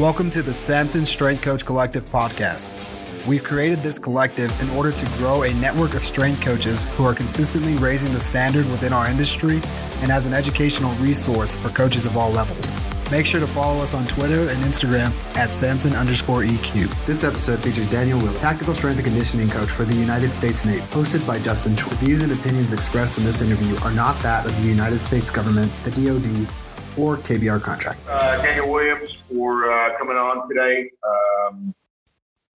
Welcome to the Samson Strength Coach Collective podcast. We've created this collective in order to grow a network of strength coaches who are consistently raising the standard within our industry and as an educational resource for coaches of all levels. Make sure to follow us on Twitter and Instagram at Samson underscore EQ. This episode features Daniel Will, tactical strength and conditioning coach for the United States Navy, hosted by Justin Choi. The views and opinions expressed in this interview are not that of the United States government, the DoD, or KBR contract. Uh, Daniel Williams for uh, coming on today. Um,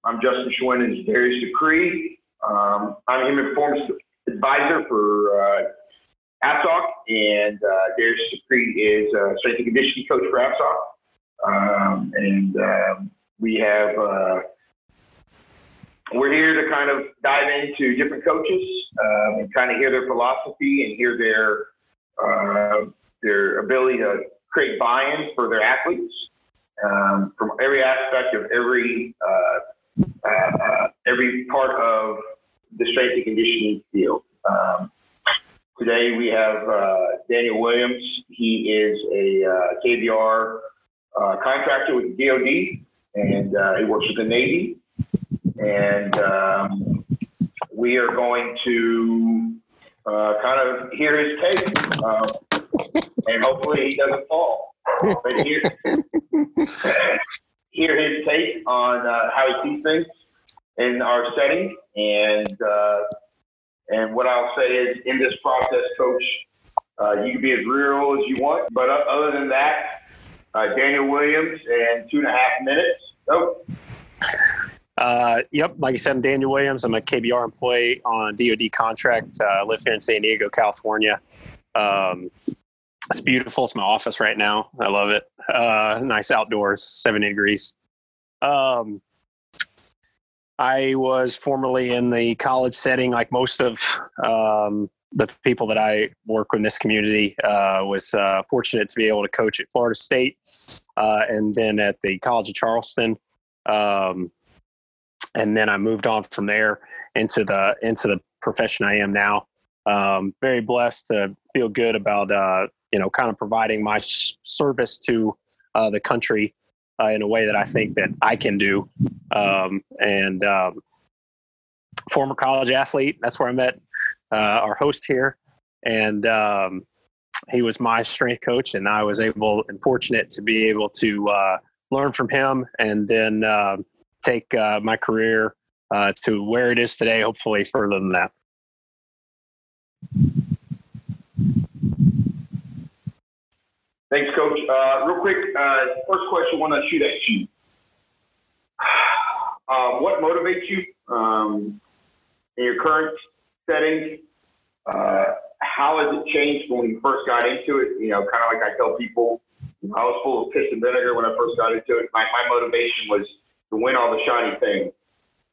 I'm Justin Schwinn and Darius Decree. Um, I'm human performance advisor for uh, and uh, Darius Decree is uh, strength and conditioning coach for APSOC. Um, and um, we have uh, we're here to kind of dive into different coaches um, and kind of hear their philosophy and hear their uh, their ability to create buy-in for their athletes um, from every aspect of every uh, uh, every part of the strength and conditioning field. Um, today we have uh, Daniel Williams. He is a uh, KBR uh, contractor with the DoD, and uh, he works with the Navy. And um, we are going to kind of hear his take, and hopefully he doesn't fall but hear, hear his take on uh, how he sees things in our setting. And uh, and what I'll say is, in this process, Coach, uh, you can be as real as you want. But other than that, uh, Daniel Williams and two and a half minutes. Oh. Uh, yep, like I said, I'm Daniel Williams. I'm a KBR employee on DoD contract. Uh, I live here in San Diego, California. Um, it's beautiful. It's my office right now. I love it. Uh, nice outdoors, 70 degrees. Um, I was formerly in the college setting, like most of um, the people that I work with in this community. Uh, was uh, fortunate to be able to coach at Florida State, uh, and then at the College of Charleston. Um, and then I moved on from there into the into the profession I am now. Um, very blessed to feel good about uh, you know, kind of providing my service to uh, the country uh, in a way that I think that I can do. Um, and um, former college athlete, that's where I met uh, our host here, and um, he was my strength coach, and I was able and fortunate to be able to uh, learn from him, and then um, take uh, my career uh, to where it is today. Hopefully, further than that. Thanks, Coach. Uh, real quick, uh, first question want to shoot at you. Uh, what motivates you um, in your current setting? Uh, how has it changed when you first got into it? You know, kind of like I tell people, I was full of piss and vinegar when I first got into it. My, my motivation was to win all the shiny things.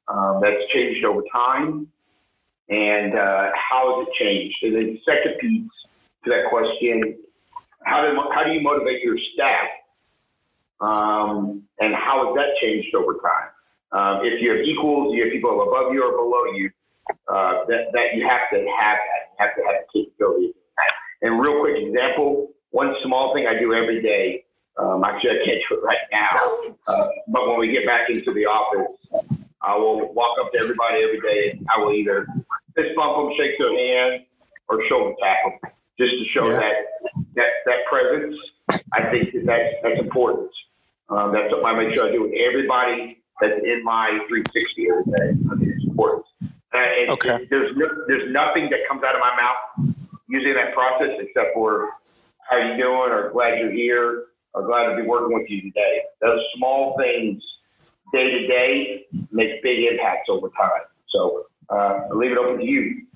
Um, that's changed over time. And uh, how has it changed? And then second piece to that question, how do how do you motivate your staff, um, and how has that changed over time? Um, if you have equals, you have people above you or below you. Uh, that that you have to have that. You have to have the capability. And real quick example, one small thing I do every day. Um, actually, I can't do it right now. Uh, but when we get back into the office, I will walk up to everybody every day I will either fist bump them, shake their hand, or shoulder tap them just to show yeah. that, that that presence. I think that that's, that's important. Um, that's what I make sure I do with everybody that's in my 360 every day. I think it's important. Uh, and okay. there's no, there's nothing that comes out of my mouth using that process except for how you doing or glad you're here or glad to be working with you today. Those small things day to day make big impacts over time. So uh, I'll leave it open to you.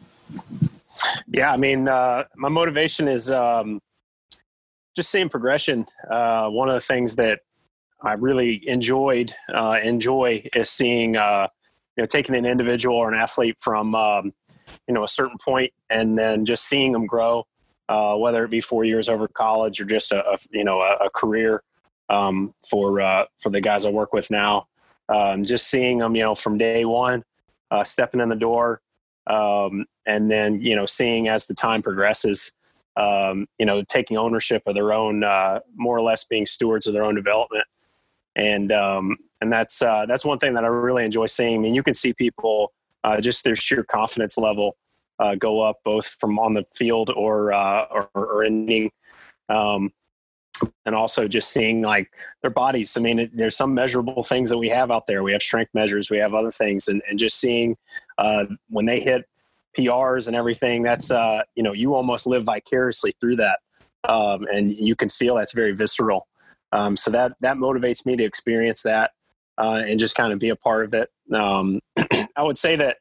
Yeah, I mean, uh, my motivation is um, just seeing progression. Uh, one of the things that I really enjoyed uh, enjoy is seeing uh, you know taking an individual or an athlete from um, you know a certain point and then just seeing them grow, uh, whether it be four years over college or just a, a you know a, a career um, for uh, for the guys I work with now. Um, just seeing them, you know, from day one, stepping in the door, um, and then you know seeing as the time progresses um, you know taking ownership of their own uh, more or less being stewards of their own development and um, and that's uh, that's one thing that I really enjoy seeing. I mean, you can see people uh, just their sheer confidence level uh, go up, both from on the field or uh, or, or inning. Um, and also just seeing like their bodies. I mean, it, there's some measurable things that we have out there. We have strength measures, we have other things, and, and just seeing uh, when they hit PRs and everything, that's uh, you know you almost live vicariously through that, um, and you can feel that's very visceral. Um, so that that motivates me to experience that uh, and just kind of be a part of it. Um, I would say that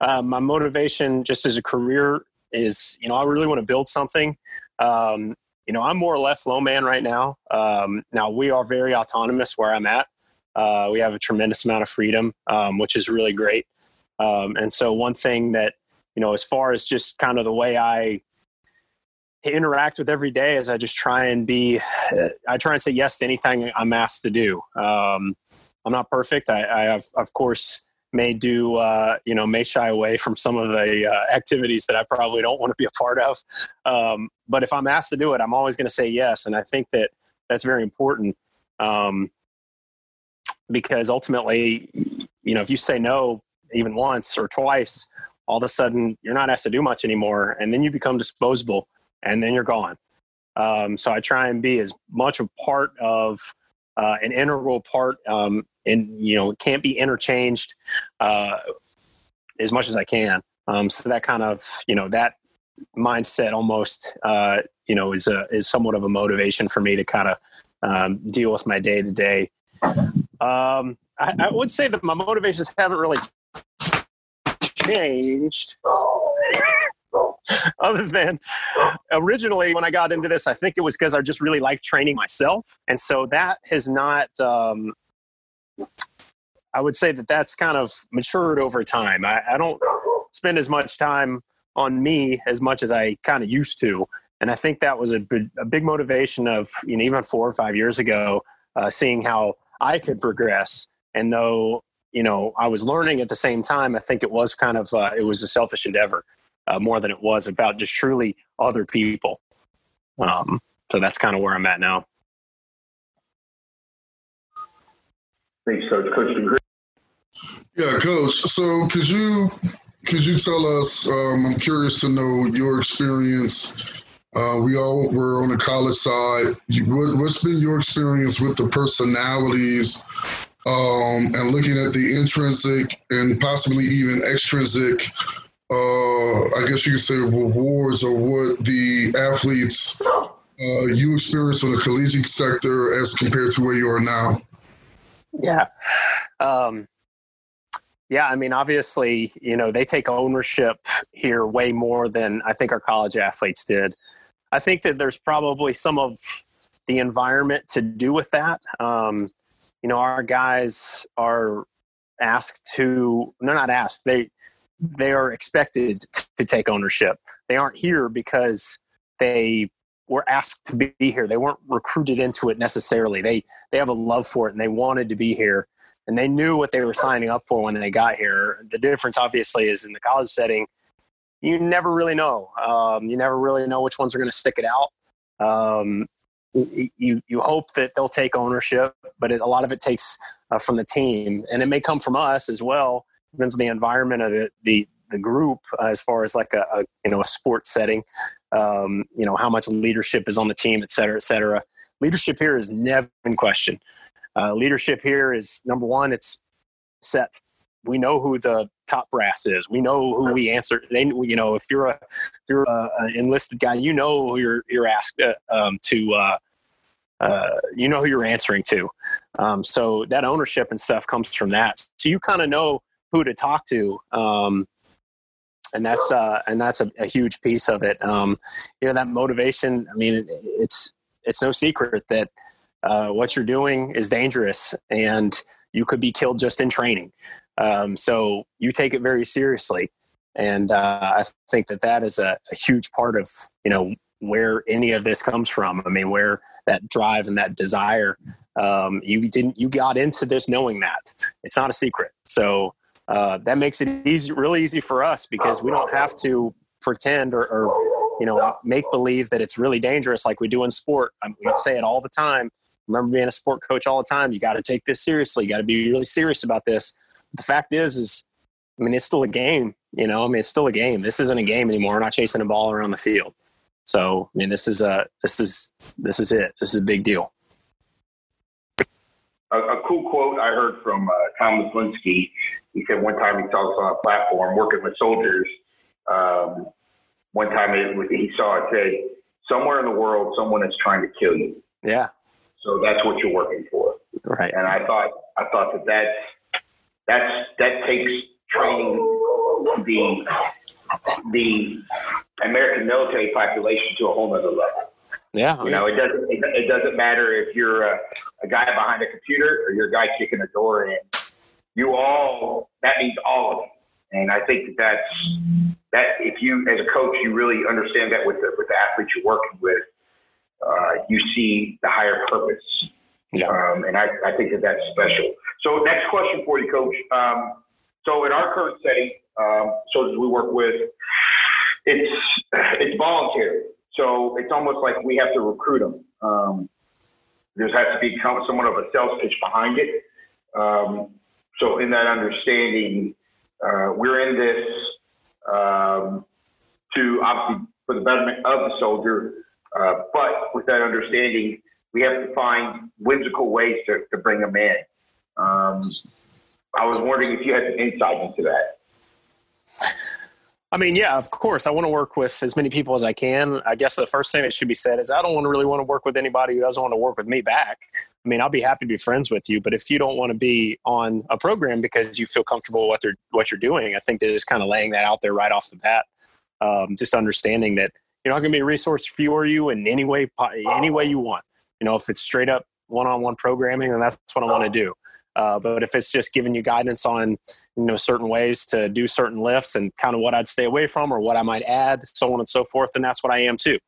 uh, my motivation, just as a career, is you know I really want to build something. Um, you know, I'm more or less low man right now. Um, now we are very autonomous where I'm at. Uh, we have a tremendous amount of freedom, um, which is really great. Um, and so one thing that you know, as far as just kind of the way I interact with every day is I just try and be, I try and say yes to anything I'm asked to do. Um, I'm not perfect. I, I have, of course, may do, uh, you know, may shy away from some of the uh, activities that I probably don't want to be a part of. Um, but if I'm asked to do it, I'm always going to say yes. And I think that that's very important um, because ultimately, you know, if you say no even once or twice, all of a sudden you're not asked to do much anymore and then you become disposable and then you're gone. Um, so i try and be as much a part of uh, an integral part um, and you know can't be interchanged uh, as much as i can. Um, so that kind of you know that mindset almost uh, you know is a is somewhat of a motivation for me to kind of um, deal with my day to day I would say that my motivations haven't really changed. Other than originally, when I got into this, I think it was because I just really liked training myself. And so that has not, um, I would say that that's kind of matured over time. I, I don't spend as much time on me as much as I kind of used to. And I think that was a big, a big motivation of, you know, even four or five years ago, uh, seeing how I could progress. And though you know, I was learning at the same time. I think it was kind of uh, it was a selfish endeavor uh, more than it was about just truly other people. Um, so that's kind of where I'm at now. Thanks, Coach. Coach, yeah, Coach. So could you could you tell us? Um, I'm curious to know your experience. Uh, we all were on the college side. What, what's been your experience with the personalities um, and looking at the intrinsic and possibly even extrinsic, uh, I guess you could say rewards or what the athletes uh, you experience in the collegiate sector as compared to where you are now. Yeah. Um, yeah, I mean, obviously, you know, they take ownership here way more than I think our college athletes did. I think that there's probably some of the environment to do with that. Um, you know our guys are asked to they're not asked they they are expected to take ownership. They aren't here because they were asked to be here. They weren't recruited into it necessarily. They they have a love for it and they wanted to be here and they knew what they were signing up for when they got here. The difference obviously is in the college setting you never really know. Um, you never really know which ones are going to stick it out. Um, you you hope that they'll take ownership, but it, a lot of it takes uh, from the team, and it may come from us as well. Depends on the environment of the the, the group uh, as far as like a, a, you know a sports setting. Um, you know how much leadership is on the team, et cetera, et cetera. Leadership here is never in question. Uh, leadership here is number one. It's set. We know who the top brass is. We know who we answer. They, you know, if you're a if you're a, an enlisted guy, you know who you're you're asked uh, um, to uh, uh, you know who you're answering to. Um, so that ownership and stuff comes from that. So you kind of know who to talk to. Um, and that's uh, and that's a, a, huge piece of it. Um, you know that motivation. I mean, it, it's it's no secret that uh, what you're doing is dangerous, and you could be killed just in training. Um, so you take it very seriously, and uh, I think that that is a, a huge part of you know where any of this comes from. I mean, where that drive and that desire. Um, you didn't. You got into this knowing that it's not a secret. So uh, that makes it easy, really easy for us because we don't have to pretend or, or you know make believe that it's really dangerous like we do in sport. I mean, we say it all the time. remember being a sport coach all the time. You got to take this seriously. You got to be really serious about this. The fact is, is I mean, it's still a game. You know, I mean, it's still a game. This isn't a game anymore. We're not chasing a ball around the field. So, I mean, this is a this is this is it. This is a big deal. A, a cool quote I heard from uh, Tom Myslinski. He said one time he talks on a platform working with soldiers. Um, one time it, he saw it say, "Somewhere in the world, someone is trying to kill you." Yeah. So that's what you're working for. Right. And I thought I thought that that's that's that takes training the the American military population to a whole other level. Yeah. You know, it doesn't it, it doesn't matter if you're a, a guy behind a computer or you're a guy kicking a door in. You all that means all of you. And I think that that's that if you as a coach you really understand that with the with the athletes you're working with, uh, you see the higher purpose. Yeah. Um, and I, I think that that's special. So next question for you, coach. Um, so in our current setting, um, soldiers we work with, it's it's voluntary. So it's almost like we have to recruit them. Um, there has to be somewhat of a sales pitch behind it. Um, so in that understanding, uh, we're in this um, to obviously for the betterment of the soldier, uh, but with that understanding, we have to find whimsical ways to, to bring them in. Um, I was wondering if you had some insight into that. I mean, yeah, of course. I want to work with as many people as I can. I guess the first thing that should be said is I don't want to really want to work with anybody who doesn't want to work with me back. I mean, I'll be happy to be friends with you, but if you don't want to be on a program because you feel comfortable with what, what you're doing, I think that is kind of laying that out there right off the bat. Um, just understanding that you're not going to be a resource for you in any way, any way you want. You know, if it's straight up one-on-one programming, then that's what I want to do. Uh, but if it's just giving you guidance on, you know, certain ways to do certain lifts and kind of what I'd stay away from or what I might add, so on and so forth, then that's what I am too.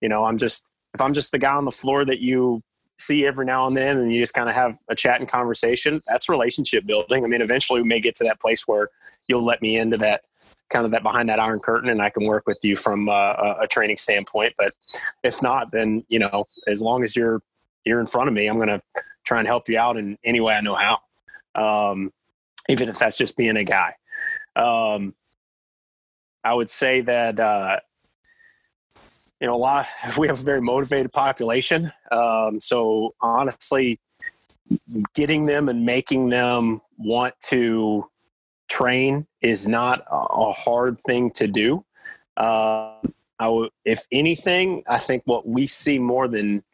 You know, I'm just if I'm just the guy on the floor that you see every now and then and you just kind of have a chat and conversation, that's relationship building. I mean, eventually we may get to that place where you'll let me into that kind of that behind that iron curtain and I can work with you from uh, a training standpoint. But if not, then, you know, as long as you're, you're in front of me, I'm going to try and help you out in any way I know how. Um, even if that's just being a guy. Um, I would say that, uh, you know, a lot, we have a very motivated population. Um, so honestly, getting them and making them want to train is not a hard thing to do. Uh, if anything, I think what we see more than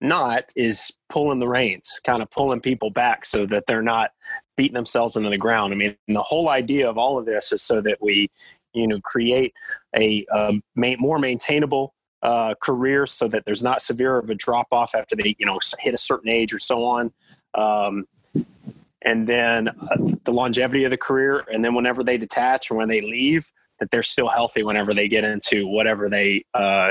not is pulling the reins, kind of pulling people back so that they're not beating themselves into the ground. I mean, the whole idea of all of this is so that we, you know, create a, a more maintainable uh, career so that there's not severe of a drop off after they, you know, hit a certain age or so on. Um, and then uh, the longevity of the career. And then whenever they detach or when they leave, that they're still healthy whenever they get into whatever they uh,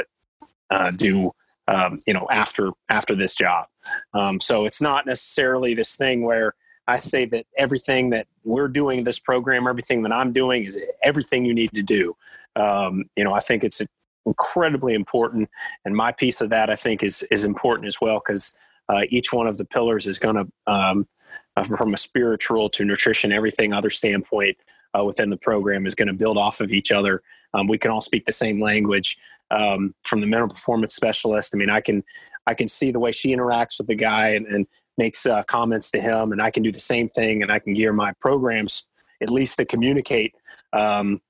uh do um, you know after after this job. Um, so it's not necessarily this thing where i say that everything that we're doing this program everything that i'm doing is everything you need to do. Um, you know i think it's incredibly important and my piece of that i think is is important as well because uh, each one of the pillars is going to um, uh, from a spiritual to nutrition everything other standpoint uh, within the program is going to build off of each other. Um, we can all speak the same language um, from the mental performance specialist. I mean, I can I can see the way she interacts with the guy and, and makes uh, comments to him, and I can do the same thing, and I can gear my programs at least to communicate um,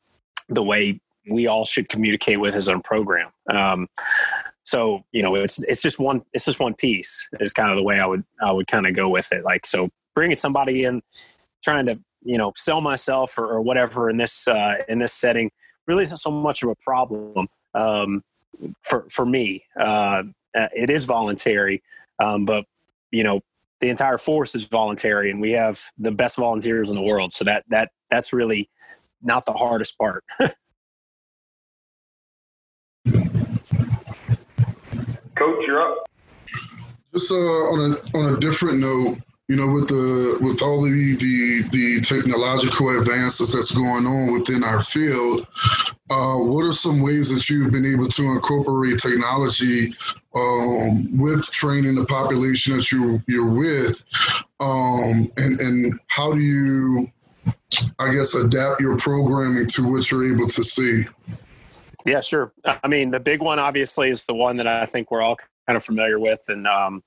the way we all should communicate with his own program. Um, so you know, it's it's just one it's just one piece is kind of the way I would I would kind of go with it. Like so, bringing somebody in, trying to you know sell myself or, or whatever in this uh, in this setting really isn't so much of a problem um, for for me. Uh, it is voluntary, um, but you know the entire force is voluntary, and we have the best volunteers in the world. So that that that's really not the hardest part. Coach, you're up. Just uh, on a on a different note, you know, with the with all the the, the technological advances that's going on within our field, uh, what are some ways that you've been able to incorporate technology um, with training the population that you you're with, um, and and how do you, I guess, adapt your programming to what you're able to see? Yeah, sure. I mean, the big one obviously is the one that I think we're all kind of familiar with, and um,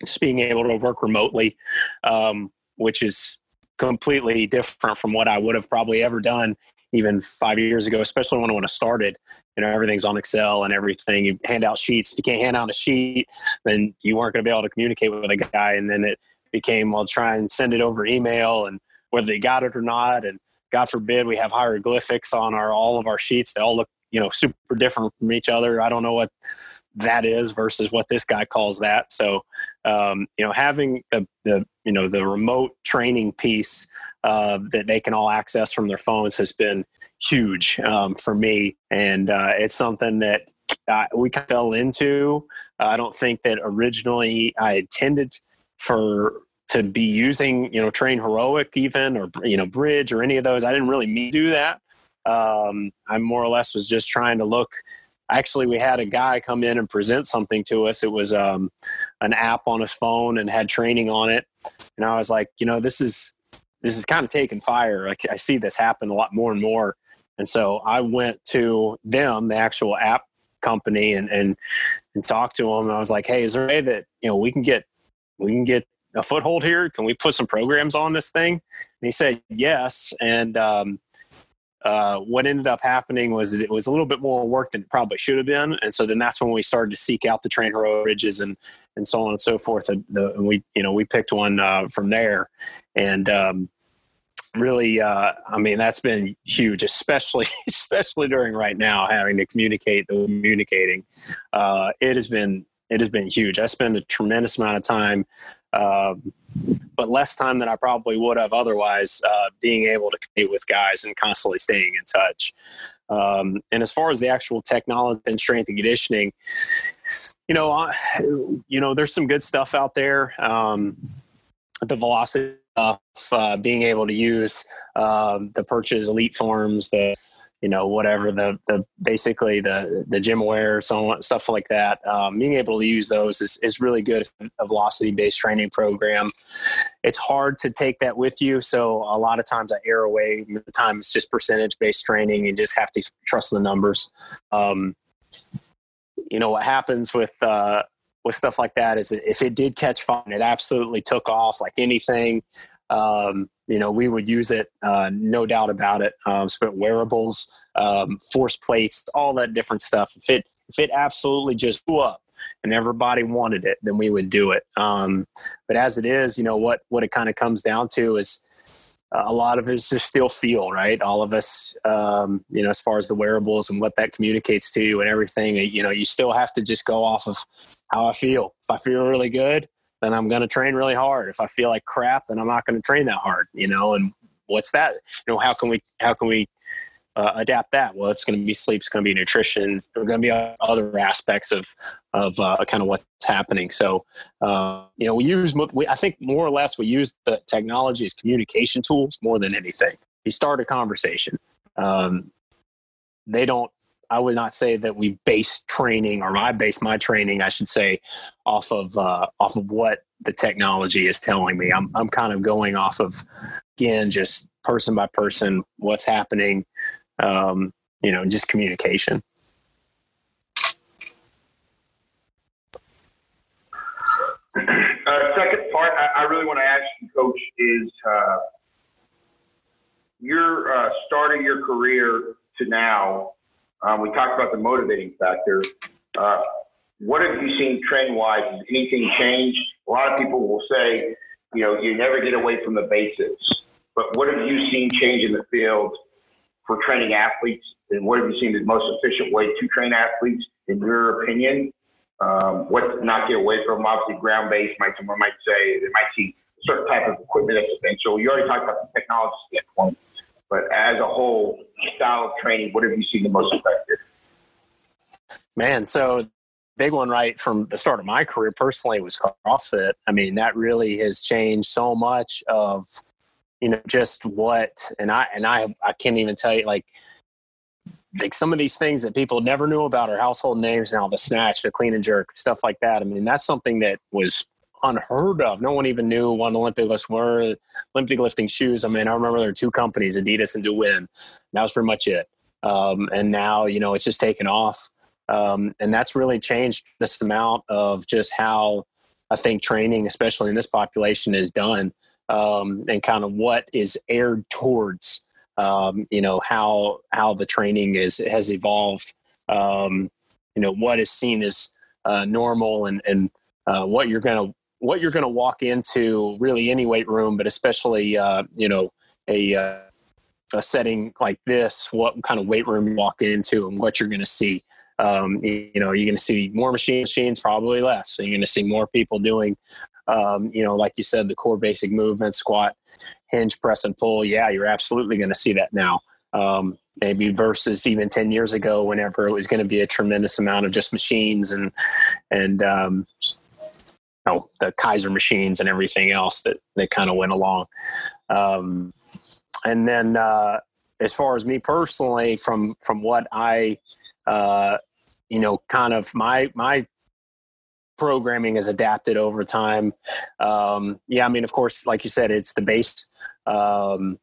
just being able to work remotely, um, which is completely different from what I would have probably ever done even five years ago, especially when I when I started. You know, everything's on Excel and everything. You hand out sheets. If you can't hand out a sheet, then you weren't going to be able to communicate with a guy. And then it became, well, try and send it over email and whether they got it or not. And God forbid we have hieroglyphics on our all of our sheets. They all look, you know, super different from each other. I don't know what that is versus what this guy calls that. So, um, you know, having the, the, you know, the remote training piece uh, that they can all access from their phones has been huge um, for me. And uh, it's something that uh, we fell into. I don't think that originally I intended for to be using, you know, TrainHeroic even or, you know, Bridge or any of those. I didn't really do that. Um, I more or less was just trying to look – actually we had a guy come in and present something to us. It was um, an app on his phone and had training on it. And i was like you know this is this is kind of taking fire. I, I see this happen a lot more and more. And so i went to them the actual app company and and, and talked to them i was like hey is there a way that you know we can get we can get a foothold here? Can we put some programs on this thing? And he said yes. And um, uh, what ended up happening was it was a little bit more work than it probably should have been, and so then that's when we started to seek out the train road bridges and and so on and so forth. And, the, and we you know we picked one uh, from there, and um, really, uh, I mean that's been huge, especially especially during right now having to communicate the communicating. Uh, it has been it has been huge. I spend a tremendous amount of time. Um, but less time than I probably would have otherwise, uh, being able to compete with guys and constantly staying in touch. Um, and as far as the actual technology and strength and conditioning, you know, uh, you know, there's some good stuff out there. Um, the velocity of uh, being able to use um, the Perches elite forms, the you know whatever the the basically the the GymAware so stuff like that. Um, being able to use those is, is really good a velocity based training program. It's hard to take that with you so a lot of times i err away the time it's just percentage based training and just have to trust the numbers. Um, you know what happens with uh, with stuff like that is if it did catch fire it absolutely took off like anything um, you know, we would use it, uh, no doubt about it. Um, spent wearables, um, force plates, all that different stuff. If it if it absolutely just blew up and everybody wanted it, then we would do it. Um, but as it is, you know what what it kind of comes down to is uh, a lot of is just still feel right. All of us, um, you know, as far as the wearables and what that communicates to you and everything, you know, you still have to just go off of how I feel. If I feel really good, then I'm going to train really hard. If I feel like crap, then I'm not going to train that hard, you know, and what's that? You know, how can we, how can we uh, adapt that? Well, it's going to be sleep, it's going to be nutrition, there are going to be other aspects of, of uh, kind of what's happening. So, uh, you know, we use, we, I think more or less we use the technology as communication tools more than anything. You start a conversation. Um, they don't I would not say that we base training, or I base my training, I should say, off of uh, off of what the technology is telling me. I'm I'm kind of going off of again just person by person, what's happening, um, you know, just communication. Uh, second part, I, I, really want to ask you, Coach, is uh, you're uh, starting your career to now um, we talked about the motivating factor. Uh, what have you seen trend wise? Has anything changed? A lot of people will say, you know, you never get away from the basics. But what have you seen change in the field for training athletes? And what have you seen the most efficient way to train athletes, in your opinion? Um, what not get away from? Obviously, ground based. Might someone might say they might see certain type of equipment that's. You already talked about the technology standpoint. But as a whole, style of training, what have you seen the most effective? Man, so big one right from the start of my career personally was CrossFit. I mean, that really has changed so much of, you know, just what, and I, and I, I can't even tell you like, like some of these things that people never knew about are household names now, the snatch, the clean and jerk, stuff like that. I mean, that's something that was unheard of. No one even knew what Olympic lifts were, Olympic lifting shoes. I mean, I remember there were two companies, Adidas and Do-Win. That was pretty much it. Um, and now, you know, it's just taken off. Um, and that's really changed this amount of just how I think training, especially in this population, is done um, and kind of what is aired towards. Um, you know how how the training is has evolved. Um, you know what is seen as uh, normal and and uh, what you're going to what you're going to walk into really any weight room, but especially uh, you know a uh, a setting like this, what kind of weight room you walk into and what you're going to see. Um, you, know, you're going to see more machine machines, probably less. So you're going to see more people doing, um, you know, like you said, the core basic movements, squat, hinge, press, and pull. Yeah, you're absolutely going to see that now. Um, maybe versus even 10 years ago, whenever it was going to be a tremendous amount of just machines and, and, um, know, the Keiser machines and everything else that, that kind of went along. Um, and then, uh, as far as me personally, from, from what I, uh, you know, kind of my my programming is adapted over time. Um, yeah, I mean, of course, like you said, it's the base. Um,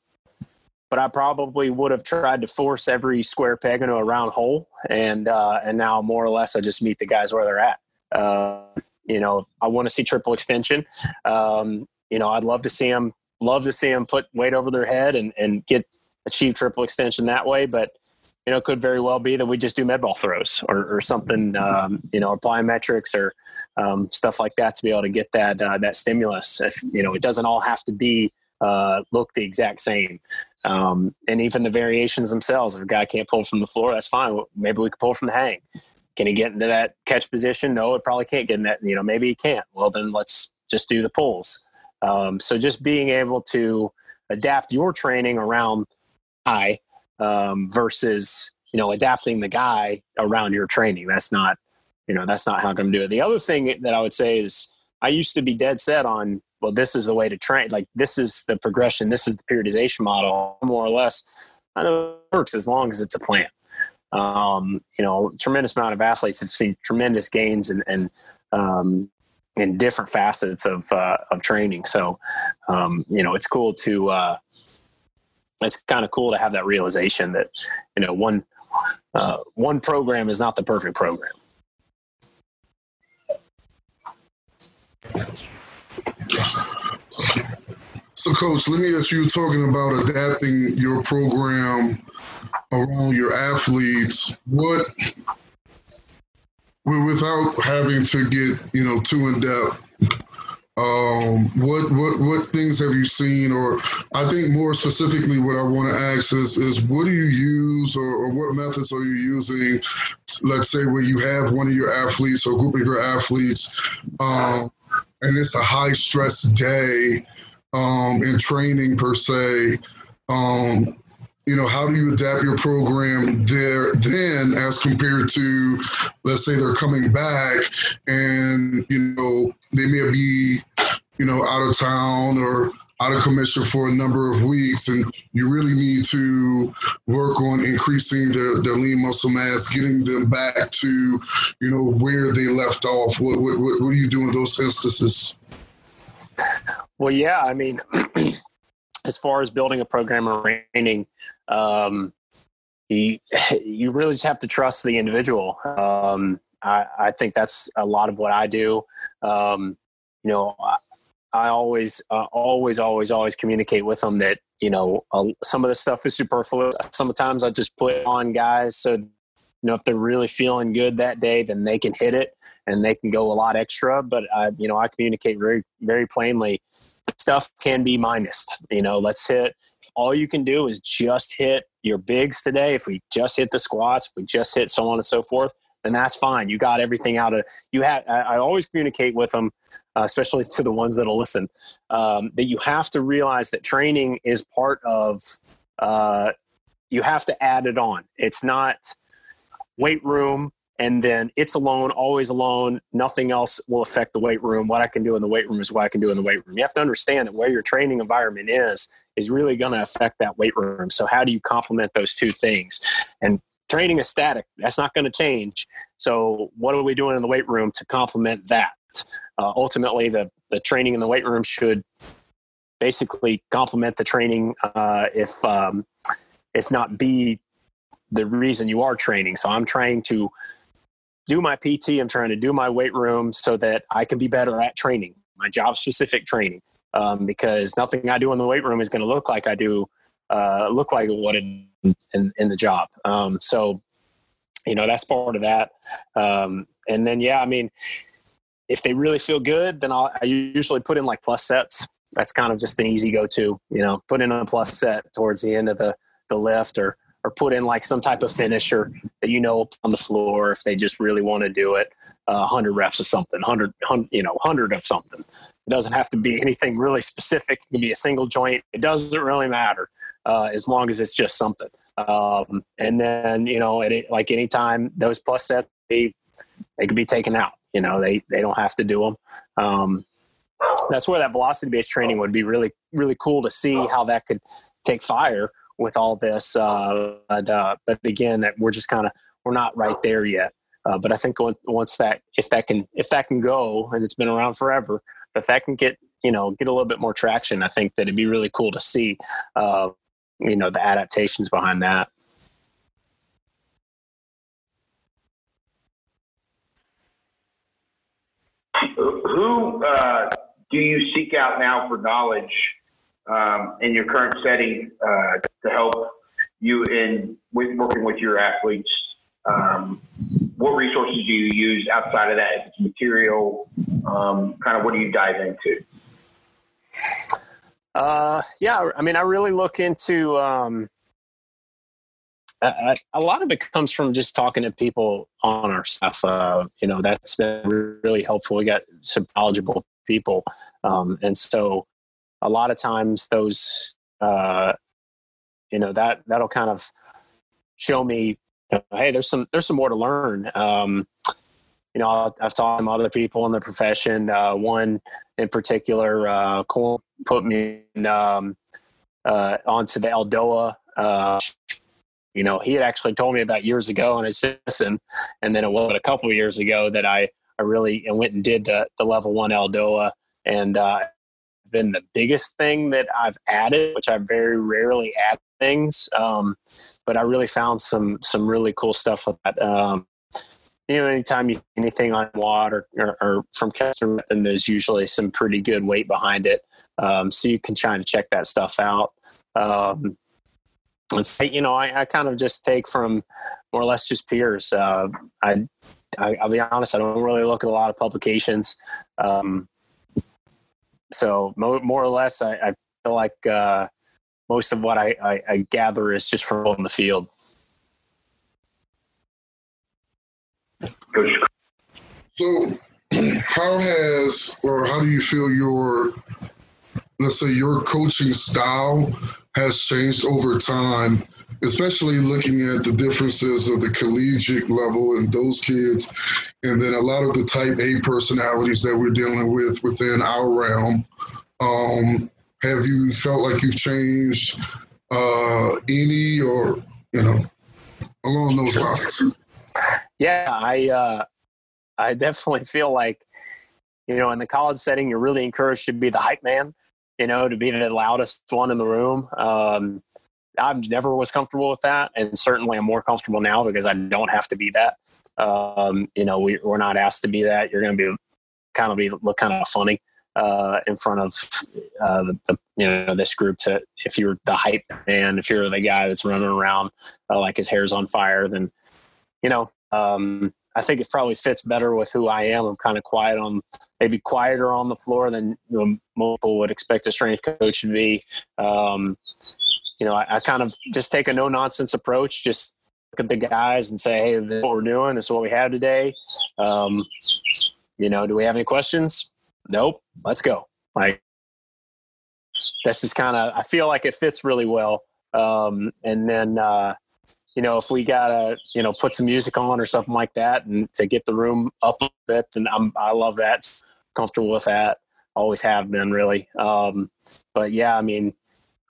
but I probably would have tried to force every square peg into a round hole, and uh, and now more or less I just meet the guys where they're at. Uh, you know, I want to see triple extension. Um, you know, I'd love to see them love to see them put weight over their head and and get achieve triple extension that way, but you know, it could very well be that we just do med ball throws or, or something, um, you know, plyometrics or um, stuff like that to be able to get that uh, that stimulus. If, you know, it doesn't all have to be uh, look the exact same. Um, and even the variations themselves. If a guy can't pull from the floor, that's fine. Maybe we could pull from the hang. Can he get into that catch position? No, it probably can't get in that. You know, maybe he can't. Well, then let's just do the pulls. Um, so just being able to adapt your training around high um, versus you know adapting the guy around your training. That's not you know that's not how I'm going to do it. The other thing that I would say is I used to be dead set on well this is the way to train like this is the progression this is the periodization model more or less. I know it works as long as it's a plan. Um, you know, tremendous amount of athletes have seen tremendous gains and and um, in different facets of uh, of training. So, um, you know, it's cool to uh, it's kind of cool to have that realization that you know one uh, one program is not the perfect program. So, coach, let me ask you talking about adapting your program around your athletes. What, without having to get you know too in depth, um, what what what things have you seen, or I think more specifically, what I want to ask is is what do you use, or, or what methods are you using? Let's say where you have one of your athletes or group of your athletes, um, and it's a high stress day um, in training per se. Um, you know, how do you adapt your program there then as compared to, let's say they're coming back and, you know, they may be, you know, out of town or out of commission for a number of weeks and you really need to work on increasing their, their lean muscle mass getting them back to you know where they left off. What, what, what are you doing in those instances? Well yeah i mean as far as building a program or training, um, you, you really just have to trust the individual. Um, I, I, think that's a lot of what I do. Um, you know, I, I always, uh, always, always, always communicate with them that you know uh, some of the stuff is superfluous. Sometimes I just put on guys so you know if they're really feeling good that day, then they can hit it and they can go a lot extra. But I, you know, I communicate very, very plainly stuff can be minus. You know, let's hit. All you can do is just hit your bigs today. If we just hit the squats, if we just hit so on and so forth, then that's fine. You got everything out of you. Have I, I always communicate with them, uh, especially to the ones that'll listen, um, that you have to realize that training is part of. Uh, you have to add it on. It's not weight room and then it's alone, always alone. Nothing else will affect the weight room. What I can do in the weight room is what I can do in the weight room. You have to understand that where your training environment is is really going to affect that weight room. So how do you complement those two things? And training is static. That's not going to change. So what are we doing in the weight room to complement that? Uh, ultimately, the the training in the weight room should basically complement the training uh, if um, if not be the reason you are training. So I'm trying to do my PT. I'm trying to do my weight room so that I can be better at training, my job specific training. Um, because nothing I do in the weight room is going to look like I do, uh, look like what in, in the job. Um, so, you know, that's part of that. Um, and then, yeah, I mean, if they really feel good, then I'll, I usually put in like plus sets. That's kind of just an easy go to, you know, put in a plus set towards the end of the, the lift or, or put in like some type of finisher that you know on the floor if they just really want to do it. Uh, 100 reps of something, 100, 100, you know, 100 of something. It doesn't have to be anything really specific. It can be a single joint. It doesn't really matter uh, as long as it's just something. Um, and then, you know, at it, like anytime those plus sets, they, they could be taken out. You know, they, they don't have to do them. Um, that's where that velocity based training would be really, really cool to see how that could take fire with all this. Uh, but, uh, but again, that we're just kind of we're not right there yet. Uh, but I think once that if that can if that can go and it's been around forever, if that can get you know get a little bit more traction, I think that it'd be really cool to see uh, you know the adaptations behind that. Who uh, do you seek out now for knowledge um, in your current setting uh, to help you in with working with your athletes? Um, what resources do you use outside of that? If it's material, um, kind of what do you dive into? Uh, yeah, I mean, I really look into. Um, a lot of it comes from just talking to people on our stuff. Uh, you know, that's been really helpful. We got some knowledgeable people, um, and so a lot of times those uh, you know that that'll kind of show me hey there's some there's some more to learn. Um, you know i've talked to other people in the profession. Uh, one in particular uh, put me in, um, uh, onto the ELDOA uh, you know he had actually told me about years ago and i said and then it was a couple years ago that i i really went and did the the level one ELDOA and uh, been the biggest thing that I've added, which I very rarely add things. Um, but I really found some some really cool stuff with that. Um, you know, anytime you anything on water or, or, from Kessler, then there's usually some pretty good weight behind it. Um, so you can try to check that stuff out. Um, and say, you know, I, I, kind of just take from more or less just peers. Uh, I, I, will be honest, I don't really look at a lot of publications. Um, so more or less, I, I feel like uh, most of what I, I, I, gather is just from on the field. So, how has or how do you feel your let's say your coaching style has changed over time, especially looking at the differences of the collegiate level and those kids, and then a lot of the type A personalities that we're dealing with within our realm. Um, have you felt like you've changed uh, any or, you know, along those lines? Yeah, I, uh, I definitely feel like, you know, in the college setting, you're really encouraged to be the hype man you know, to be the loudest one in the room. Um, I never was comfortable with that, and certainly I'm more comfortable now because I don't have to be that. Um, you know, we, are not asked to be that. You're going to be kind of be look kind of funny uh, in front of uh, the, the, you know this group. To if you're the hype man, if you're the guy that's running around uh, like his hair's on fire, then you know um, I think it probably fits better with who I am. I'm kind of quiet on, maybe quieter on the floor than you know, people would expect a strength coach to be. Um, you know, I, I, kind of just take a no nonsense approach. Just look at the guys and say, "Hey, this is what we're doing. This is what we have today." Um, you know, do we have any questions? Nope. Let's go. Like that's just kind of. I feel like it fits really well. Um, and then. Uh, you know, if we gotta, you know, put some music on or something like that, and to get the room up a bit, then I'm I love that. Comfortable with that. Always have been really. Um, but yeah, I mean,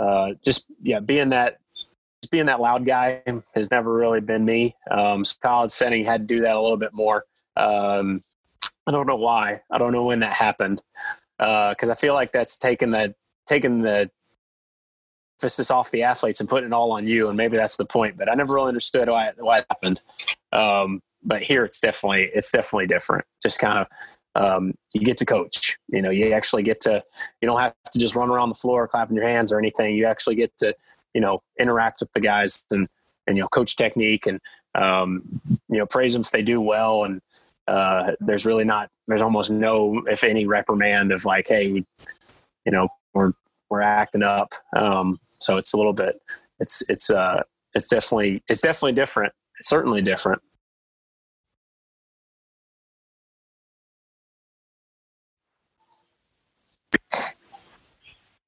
uh, just yeah, being that just being that loud guy has never really been me. Um, so college setting had to do that a little bit more. Um, I don't know why. I don't know when that happened because uh, I feel like that's taken the taken the emphasis off the athletes and putting it all on you. And maybe that's the point. But I never really understood why why it happened. Um, but here it's definitely it's definitely different. Just kind of um, you get to coach. You know, you actually get to you don't have to just run around the floor clapping your hands or anything. You actually get to you know interact with the guys and and you know coach technique and um, you know praise them if they do well and uh, there's really not there's almost no if any reprimand of like hey we, you know we're we're acting up um, so it's a little bit it's it's uh it's definitely it's definitely different it's certainly different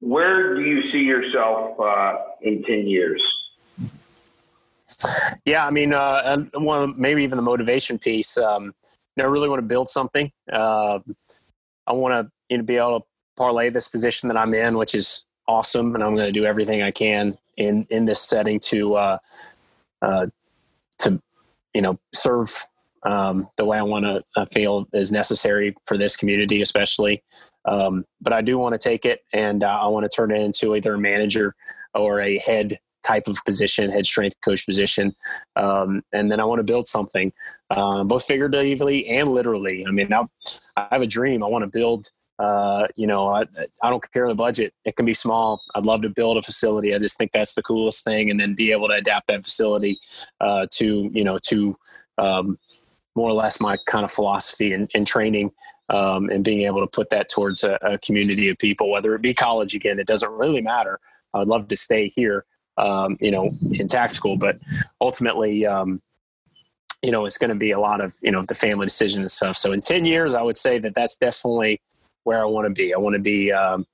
where do you see yourself uh, in 10 years yeah i mean uh, one maybe even the motivation piece um, you know, I really want to build something. Uh, I want to you know, be able to parlay this position that I'm in, which is awesome, and I'm going to do everything I can in in this setting to uh, uh, to you know serve um, the way I want to uh, feel is necessary for this community, especially. Um, but I do want to take it, and uh, I want to turn it into either a manager or a head type of position, head strength coach position. Um, and then I want to build something, uh, both figuratively and literally. I mean, I, I have a dream. I want to build. Uh, you know, I, I don't care the budget. It can be small. I'd love to build a facility. I just think that's the coolest thing, and then be able to adapt that facility uh, to you know to um, more or less my kind of philosophy and, and training. Um, and being able to put that towards a, a community of people, whether it be college again, it doesn't really matter. I'd love to stay here um, you know, in tactical. But ultimately, um, you know, it's going to be a lot of you know the family decision and stuff. So in ten years, I would say that that's definitely where I want to be. I want to be, um,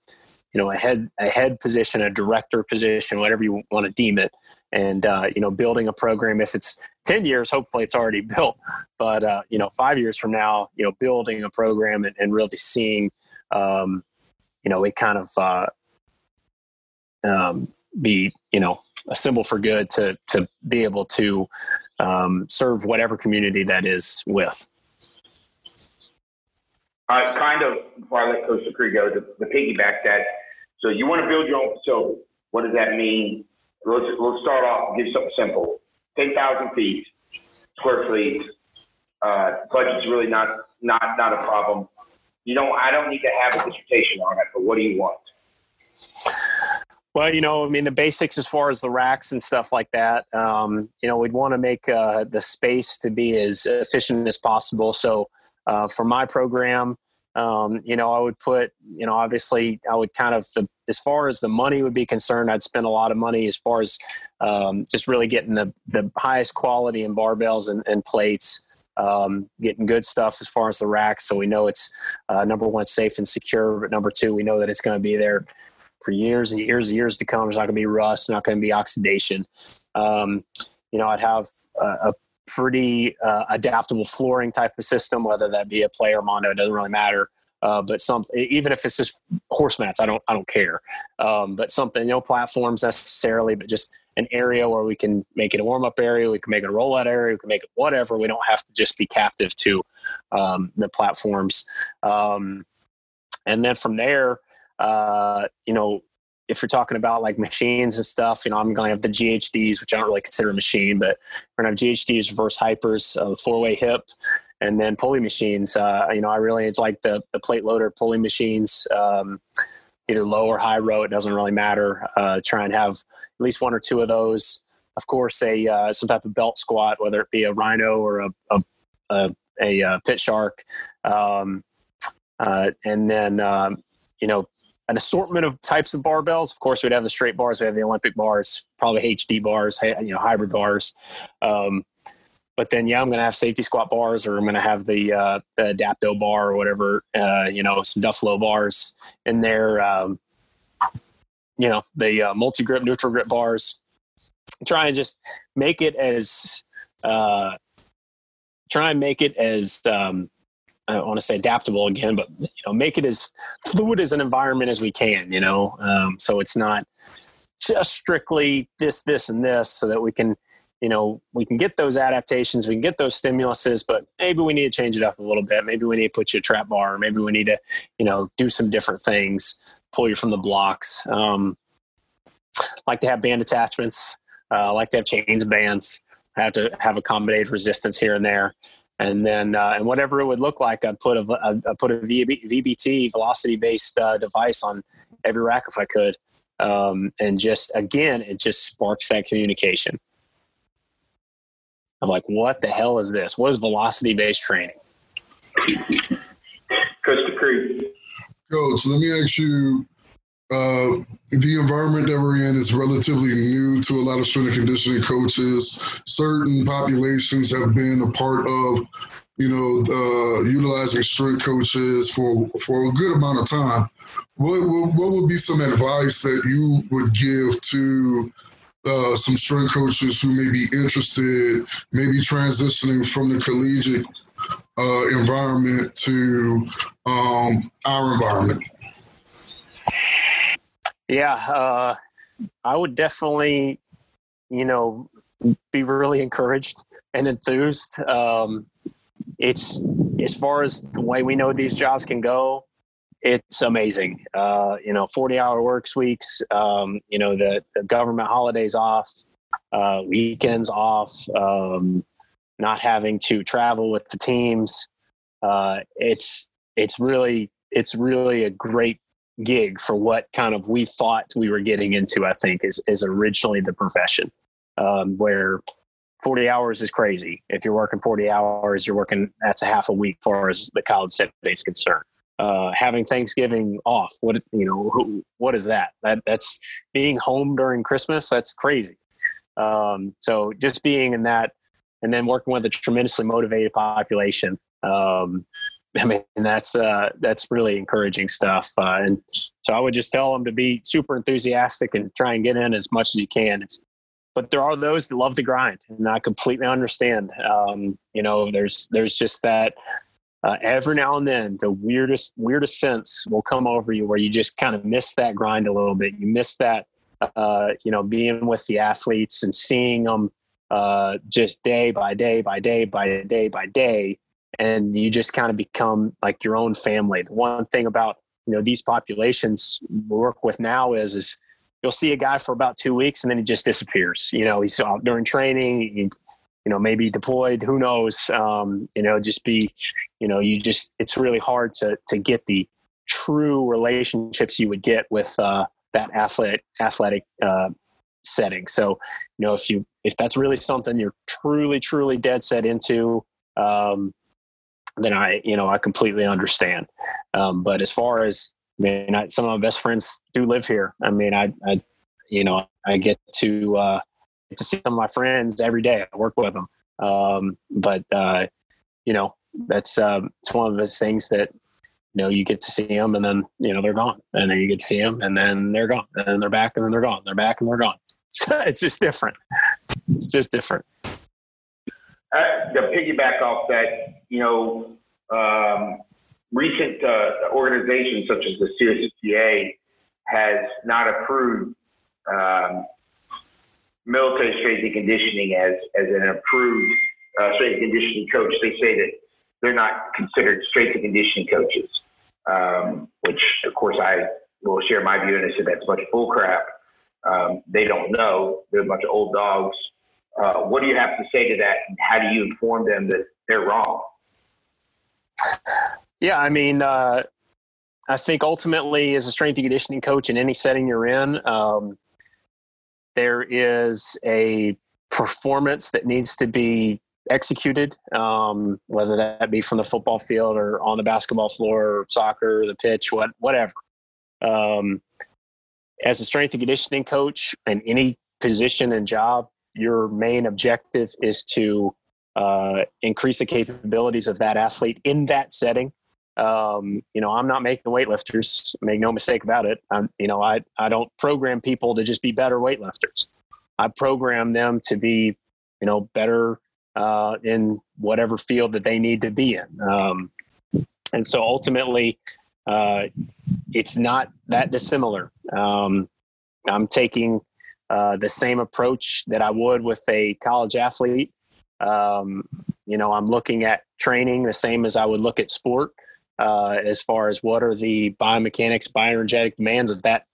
you know, a head a head position, a director position, whatever you want to deem it. And uh, you know, building a program. If it's ten years, hopefully it's already built. But uh, you know, five years from now, you know, building a program and, and really seeing, um, you know, it kind of uh, um, be you know a symbol for good to to be able to um, serve whatever community that is with. Uh, kind of before I let Coach Dupree go, the, the piggyback that. So you want to build your own facility. What does that mean? Let's let's start off. Give something simple. Ten thousand feet, square feet. Uh, budget's really not not not a problem. You know, I don't need to have a dissertation on it, but what do you want? Well, you know, I mean, the basics as far as the racks and stuff like that. Um, you know, we'd want to make uh, the space to be as efficient as possible. So, uh, for my program, um, you know, I would put, you know, obviously, I would kind of, the, as far as the money would be concerned, I'd spend a lot of money as far as um, just really getting the the highest quality in barbells and, and plates. Um, getting good stuff as far as the racks, so we know it's uh, number one safe and secure. But number two, we know that it's going to be there for years and years and years to come. There's not going to be rust, not going to be oxidation. Um, you know, I'd have a, a pretty uh, adaptable flooring type of system, whether that be a player mono, it doesn't really matter. Uh, but some, even if it's just horse mats, I don't, I don't care. Um, but something, no platforms necessarily, but just an area where we can make it a warm up area, we can make it a rollout area, we can make it whatever. We don't have to just be captive to um, the platforms. Um, and then from there, uh, you know, if you're talking about like machines and stuff, you know, I'm going to have the GHDs, which I don't really consider a machine, but we're going to have GHDs, reverse hypers, uh, four way hip, and then pulley machines. Uh, you know, I really like the, the plate loader pulley machines, um, either low or high row. It doesn't really matter. Uh, try and have at least one or two of those. Of course, a uh, some type of belt squat, whether it be a rhino or a, a, a, a uh, pit shark. Um, uh, and then, um, you know, an assortment of types of barbells. Of course, we'd have the straight bars, we have the Olympic bars, probably HD bars, you know, hybrid bars. Um, but then, yeah, I'm going to have safety squat bars, or I'm going to have the, uh, the Adapto bar, or whatever. Uh, you know, some Duffalo bars in there. Um, you know, the uh, multi grip, neutral grip bars. try and just make it as uh, try and make it as um, I don't want to say adaptable again, but you know, make it as fluid as an environment as we can. You know, um, so it's not just strictly this, this, and this, so that we can, you know, we can get those adaptations, we can get those stimuluses, but maybe we need to change it up a little bit. Maybe we need to put you a trap bar, or maybe we need to, you know, do some different things, pull you from the blocks. Um, like to have band attachments, uh, like to have chains and bands, have to have accommodated resistance here and there and then uh, and whatever it would look like, I'd put a I'd put a VBT velocity based uh, device on every rack if I could, um, and just again, it just sparks that communication. I'm like, what the hell is this? What is velocity based training? Coach Dupree. Coach, let me ask you uh, the environment that we're in is relatively new to a lot of strength and conditioning coaches. Certain populations have been a part of, you know, uh, utilizing strength coaches for for a good amount of time. What, what, what would be some advice that you would give to uh, some strength coaches who may be interested, maybe transitioning from the collegiate uh, environment to um, our environment? Yeah, uh, I would definitely, you know, be really encouraged and enthused. Um, it's as far as the way we know these jobs can go, it's amazing. Uh, you know, 40 hour works weeks, um, you know, the, the, government holidays off, uh, weekends off, um, not having to travel with the teams. Uh, it's, it's really, it's really a great gig for what kind of we thought we were getting into, I think, is, is originally the profession, um, where 40 hours is crazy. If you're working 40 hours, you're working, that's a half a week far as the college setting is concerned. Uh, having Thanksgiving off, what, you know, who, what is that? That That's being home during Christmas. That's crazy. Um, so just being in that and then working with a tremendously motivated population um, I mean, that's uh, that's really encouraging stuff. Uh, and so I would just tell them to be super enthusiastic and try and get in as much as you can. But there are those that love the grind, and I completely understand. Um, you know, there's there's just that. Uh, every now and then, the weirdest weirdest sense will come over you where you just kind of miss that grind a little bit. You miss that, uh, you know, being with the athletes and seeing them uh, just day by day by day by day by day and you just kind of become like your own family. The one thing about you know these populations we work with now is is you'll see a guy for about two weeks and then he just disappears. You know, he's out during training. He, you know, maybe deployed. Who knows? Um, you know, just be. You know, you just it's really hard to to get the true relationships you would get with uh, that athletic athletic uh, setting. So, you know, if you if that's really something you're truly truly dead set into, um, then I, you know, I completely understand. Um, but as far as, I mean, I, some of my best friends do live here. I mean, I, I you know, I get to, uh, get to see some of my friends every day. I work with them. Um, but, uh, you know, that's, um, it's one of those things that, you know, you get to see them and then, you know, they're gone and then you get to see them and then they're gone and they're back and then they're gone. They're back and they're gone. So it's just different. It's just different. Uh, to piggyback off that, you know, um, recent uh, organizations such as the CSCA has not approved um, military strength and conditioning as, as an approved uh, strength and conditioning coach. They say that they're not considered strength and conditioning coaches, um, which of course I will share my view and I said that's a bunch of bull crap. Um, they don't know. They're a bunch of old dogs uh, what do you have to say to that? And how do you inform them that they're wrong? Yeah, I mean, uh, I think ultimately, as a strength and conditioning coach in any setting you're in, um, there is a performance that needs to be executed, um, whether that be from the football field or on the basketball floor or soccer, or the pitch, what, whatever. Um, as a strength and conditioning coach in any position and job, your main objective is to uh, increase the capabilities of that athlete in that setting. Um, you know, I'm not making weightlifters. Make no mistake about it. I'm, you know, I I don't program people to just be better weightlifters. I program them to be, you know, better uh, in whatever field that they need to be in. Um, and so ultimately, uh, it's not that dissimilar. Um, I'm taking uh, the same approach that I would with a college athlete. Um, you know, I'm looking at training the same as I would look at sport, uh, as far as what are the biomechanics, bioenergetic demands of that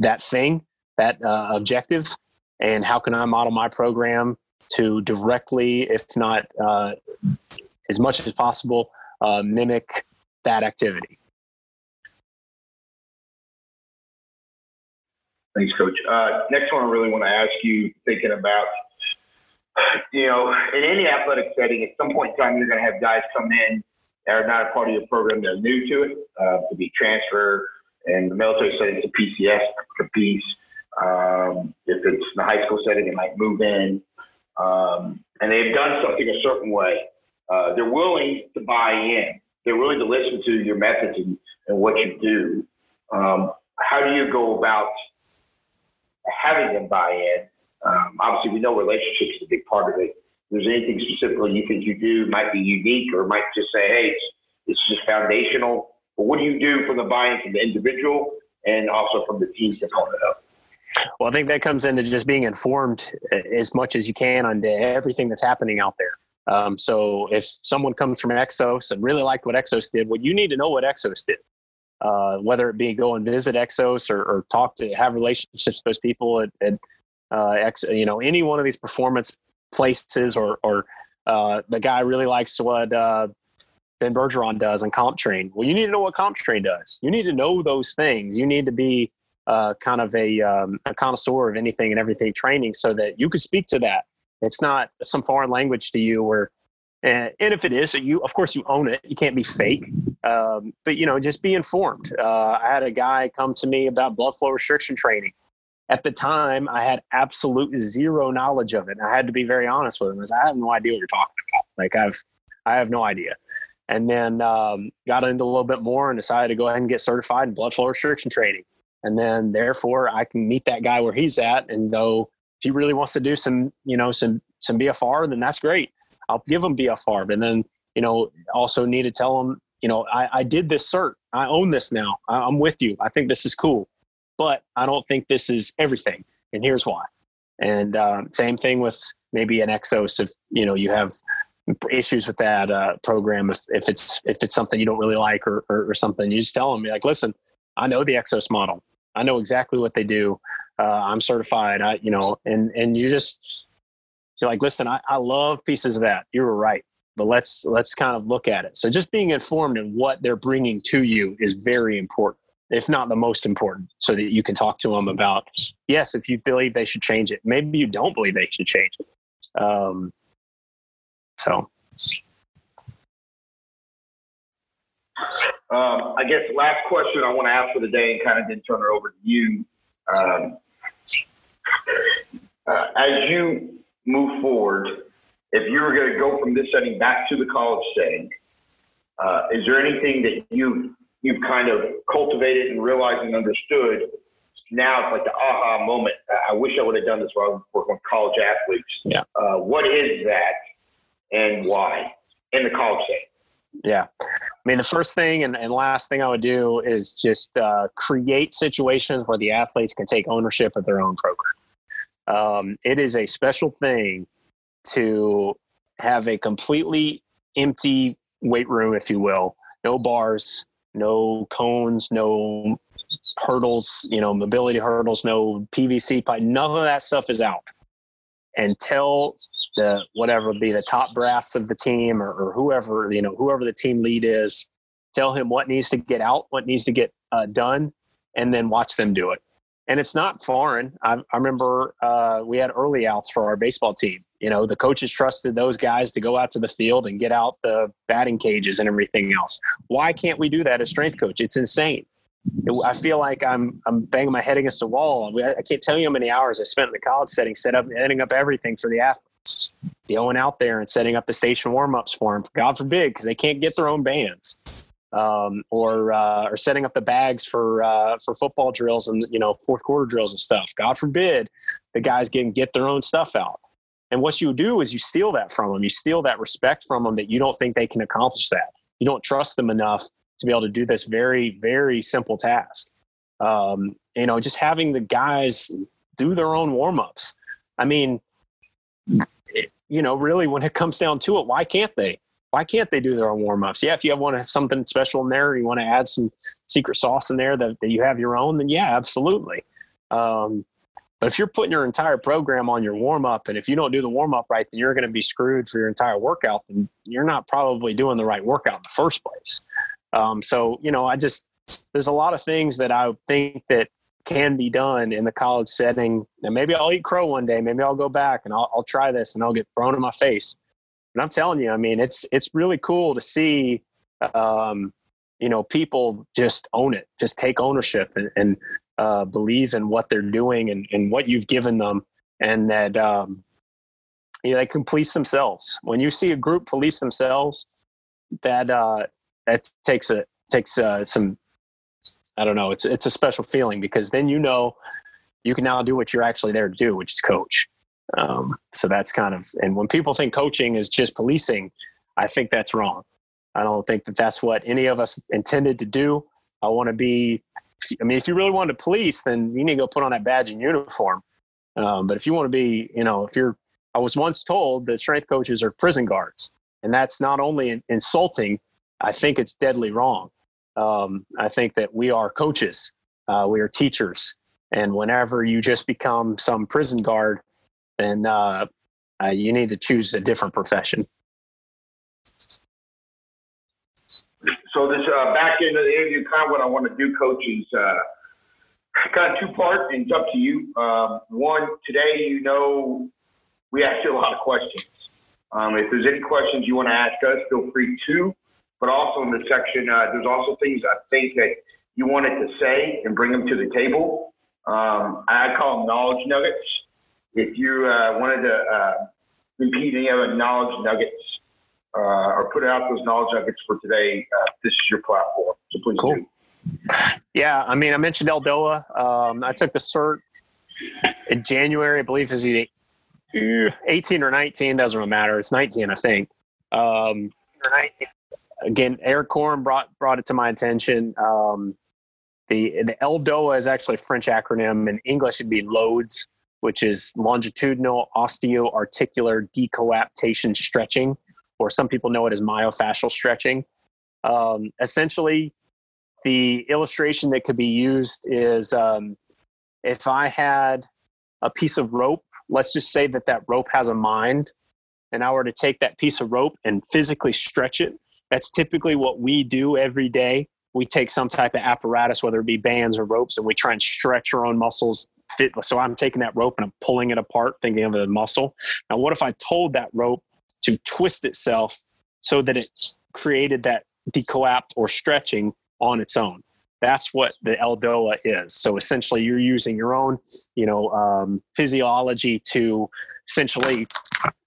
that thing, that uh, objective, and how can I model my program to directly, if not uh, as much as possible, uh, mimic that activity. Thanks, Coach. Uh, next one, I really want to ask you, thinking about, you know, in any athletic setting, at some point in time, you're going to have guys come in that are not a part of your program, they're new to it, uh, to be transfer, and the military setting, to PCS, piece. Um, if it's in the high school setting, they might move in, um, and they've done something a certain way. Uh, they're willing to buy in. They're willing to listen to your methods and, and what you do. Um, how do you go about having them buy in. Um, obviously, we know relationships is a big part of it. If there's anything specifically you think you do might be unique or might just say, hey, it's, it's just foundational. But what do you do from the buy-in from the individual and also from the team component of Well, I think that comes into just being informed as much as you can on everything that's happening out there. Um, so if someone comes from Exos and really liked what Exos did, well, you need to know what Exos did uh, whether it be go and visit Exos or, or, talk to have relationships with those people at, at uh, you know any one of these performance places or or uh, the guy really likes what uh, Ben Bergeron does and CompTrain. Well, you need to know what CompTrain does. You need to know those things. You need to be uh, kind of a, um, a connoisseur of anything and everything training so that you can speak to that. It's not some foreign language to you where and, and if it is, you of course you own it. You can't be fake, um, but you know just be informed. Uh, I had a guy come to me about blood flow restriction training. At the time, I had absolute zero knowledge of it. I had to be very honest with him. I have no idea what you're talking about. Like I've, I have no idea. And then um, got into a little bit more and decided to go ahead and get certified in blood flow restriction training. And then therefore, I can meet that guy where he's at. And though if he really wants to do some, you know, some some BFR, then that's great. I'll give him BFR, But then you know also need to tell them you know I, I did this cert, I own this now, I, I'm with you. I think this is cool, but I don't think this is everything, and here's why. And uh, same thing with maybe an Exos if you know you have issues with that uh, program if, if it's if it's something you don't really like or, or, or something you just tell them like listen i know the exos model. I know exactly what they do. Uh, i'm certified. I you know and and you just you're like, listen, I, I love pieces of that. You were right, but let's let's kind of look at it. So just being informed in what they're bringing to you is very important, if not the most important, so that you can talk to them about yes, if you believe they should change it, maybe you don't believe they should change it. Um, so. Um, I guess last question I want to ask for the day and kind of then turn it over to you. Um, uh, as you move forward, if you were going to go from this setting back to the college setting, uh, is there anything that you you've kind of cultivated and realized and understood? Now it's like the aha moment. I wish I would have done this while I was working with college athletes. Yeah. Uh, what is that, and why in the college setting? Yeah. I mean, the first thing and, and last thing I would do is just uh, create situations where the athletes can take ownership of their own program. Um, it is a special thing to have a completely empty weight room, if you will. No bars, no cones, no hurdles, you know, mobility hurdles, no PVC pipe. None of that stuff is out. And tell the whatever be the top brass of the team or, or whoever you know whoever the team lead is, tell him what needs to get out, what needs to get uh, done, and then watch them do it and it's not foreign. I, I remember uh, we had early outs for our baseball team. You know, the coaches trusted those guys to go out to the field and get out the batting cages and everything else. Why can't we do that as strength coach? It's insane. I feel like I'm I'm banging my head against a wall. I can't tell you how many hours I spent in the college setting, set up, setting up everything for the athletes, going out there and setting up the station warm ups for them. God forbid, because they can't get their own bands. Um, or uh, or setting up the bags for uh, for football drills and you know fourth quarter drills and stuff. God forbid the guys can get their own stuff out. And what you do is you steal that from them. You steal that respect from them that you don't think they can accomplish that. You don't trust them enough to be able to do this very very simple task. Um, you know, just having the guys do their own warm ups. I mean, you know, really when it comes down to it, why can't they? Why can't they do their own warm ups? Yeah, if you want to have something special in there, you want to add some secret sauce in there that, that you have your own, then yeah, absolutely. Um, but if you're putting your entire program on your warm up, and if you don't do the warm up right, then you're going to be screwed for your entire workout. And you're not probably doing the right workout in the first place. Um, so you know, I just there's a lot of things that I think that can be done in the college setting. And maybe I'll eat crow one day. Maybe I'll go back and I'll, I'll try this, and I'll get thrown in my face. And I'm telling you, I mean, it's it's really cool to see, um, you know, people just own it, just take ownership and, and uh, believe in what they're doing and, and what you've given them, and that um, you know they can police themselves. When you see a group police themselves, that uh, that takes a takes uh, some I don't know. It's it's a special feeling because then you know you can now do what you're actually there to do, which is coach. Um, so that's kind of, and when people think coaching is just policing, I think that's wrong. I don't think that that's what any of us intended to do. I want to be, I mean, if you really want to police, then you need to go put on that badge and uniform. Um, but if you want to be, you know, if you're, I was once told that strength coaches are prison guards, and that's not only insulting, I think it's deadly wrong. Um, I think that we are coaches, uh, we are teachers, and whenever you just become some prison guard, then uh, uh, you need to choose a different profession. So this uh, back into the interview, kind of what I want to do, coach, is uh, kind of two part, and it's up to you. Um, one, today, you know, we asked you a lot of questions. Um, if there's any questions you want to ask us, feel free to. But also in the section, uh, there's also things I think that you wanted to say and bring them to the table. Um, I call them knowledge nuggets if you uh, wanted to uh, repeat any other knowledge nuggets uh, or put out those knowledge nuggets for today, uh, this is your platform. So please cool. do. Yeah, I mean, I mentioned ELDOA. Um, I took the cert in January, I believe, is he 18 or 19? Doesn't really matter. It's 19, I think. Um, again, Eric Corn brought brought it to my attention. Um, the the ELDOA is actually a French acronym. In English, it'd be LOADS which is longitudinal osteoarticular decoaptation stretching, or some people know it as myofascial stretching. Um, essentially, the illustration that could be used is um, if I had a piece of rope, let's just say that that rope has a mind, and I were to take that piece of rope and physically stretch it. That's typically what we do every day. We take some type of apparatus, whether it be bands or ropes, and we try and stretch our own muscles fit. So I'm taking that rope and I'm pulling it apart, thinking of a muscle. Now, what if I told that rope to twist itself so that it created that decoapt or stretching on its own? That's what the ELDOA is. So essentially, you're using your own, you know, um, physiology to essentially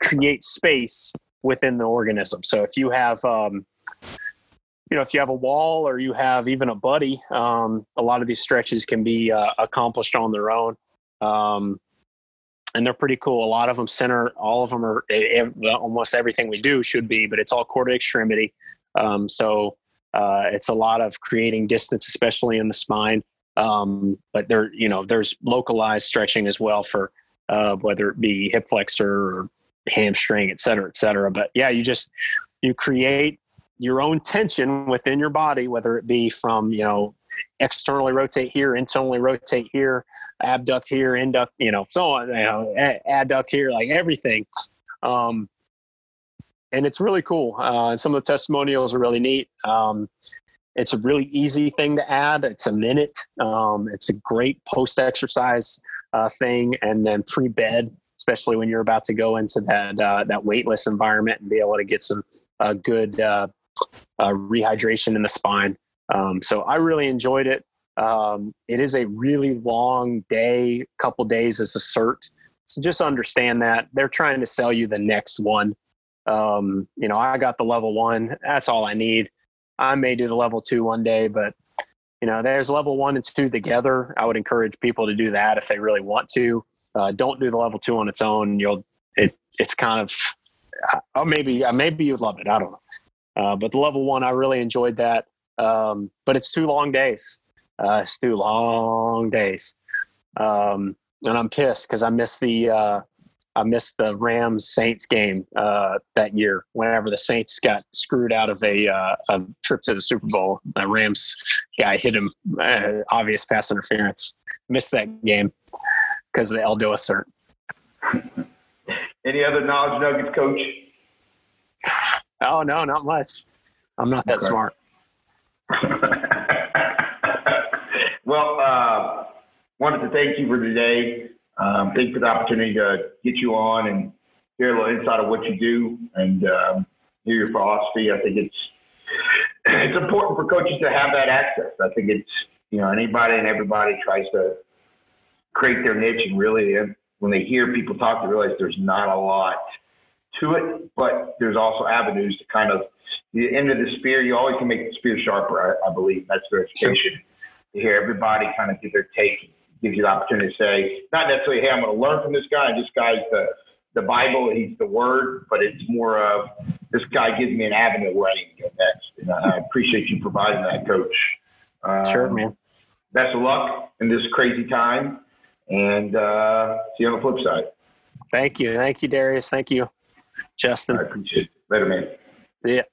create space within the organism. So if you have um, you know, if you have a wall or you have even a buddy, um, a lot of these stretches can be uh, accomplished on their own. Um, and they're pretty cool. A lot of them center, all of them are almost everything we do should be, but it's all core to extremity. Um, so uh, it's a lot of creating distance, especially in the spine. Um, but there, you know, there's localized stretching as well for uh, whether it be hip flexor or hamstring, et cetera, et cetera. But yeah, you just you create your own tension within your body, whether it be from, you know, externally rotate here, internally rotate here, abduct here, induct, you know, so on, you know, adduct here, like everything. Um, and it's really cool. Uh, and some of the testimonials are really neat. Um, it's a really easy thing to add. It's a minute. Um, it's a great post exercise uh, thing, and then pre bed, especially when you're about to go into that uh, that weightless environment and be able to get some uh, good uh, uh, rehydration in the spine. Um, so I really enjoyed it. Um, it is a really long day, couple days as a cert. So just understand that they're trying to sell you the next one. Um, you know, I got the level one. That's all I need. I may do the level two one day, but you know, there's level one and two together. I would encourage people to do that if they really want to. Uh, don't do the level two on its own. You'll it it's kind of oh maybe maybe you'd love it. I don't know. Uh, but the level one, I really enjoyed that. Um, but it's two long days. Uh, it's two long days, um, and I'm pissed because I missed the uh, I missed the Rams Saints game uh, that year. Whenever the Saints got screwed out of a, uh, a trip to the Super Bowl, the Rams guy hit him obvious pass interference. Missed that game because of the ELDOA cert. Any other knowledge nuggets, Coach? Oh no, not much. I'm not that okay. smart. well, uh, wanted to thank you for today. Um, thank you for the opportunity to get you on and hear a little insight of what you do and um, hear your philosophy. I think it's it's important for coaches to have that access. I think it's you know anybody and everybody tries to create their niche and really when they hear people talk, they realize there's not a lot to it, but there's also avenues to kind of the end of the spear. You always can make the spear sharper. I, I believe that's verification. Sure. To hear everybody kind of give their take gives you the opportunity to say, not necessarily, hey, I'm going to learn from this guy. This guy's the the Bible, he's the Word, but it's more of this guy gives me an avenue where I need to go next. And I appreciate you providing that, Coach. Um, sure, man. Best of luck in this crazy time, and uh, see you on the flip side. Thank you, thank you, Darius. Thank you. Justin. I appreciate it. Later, man. Yeah.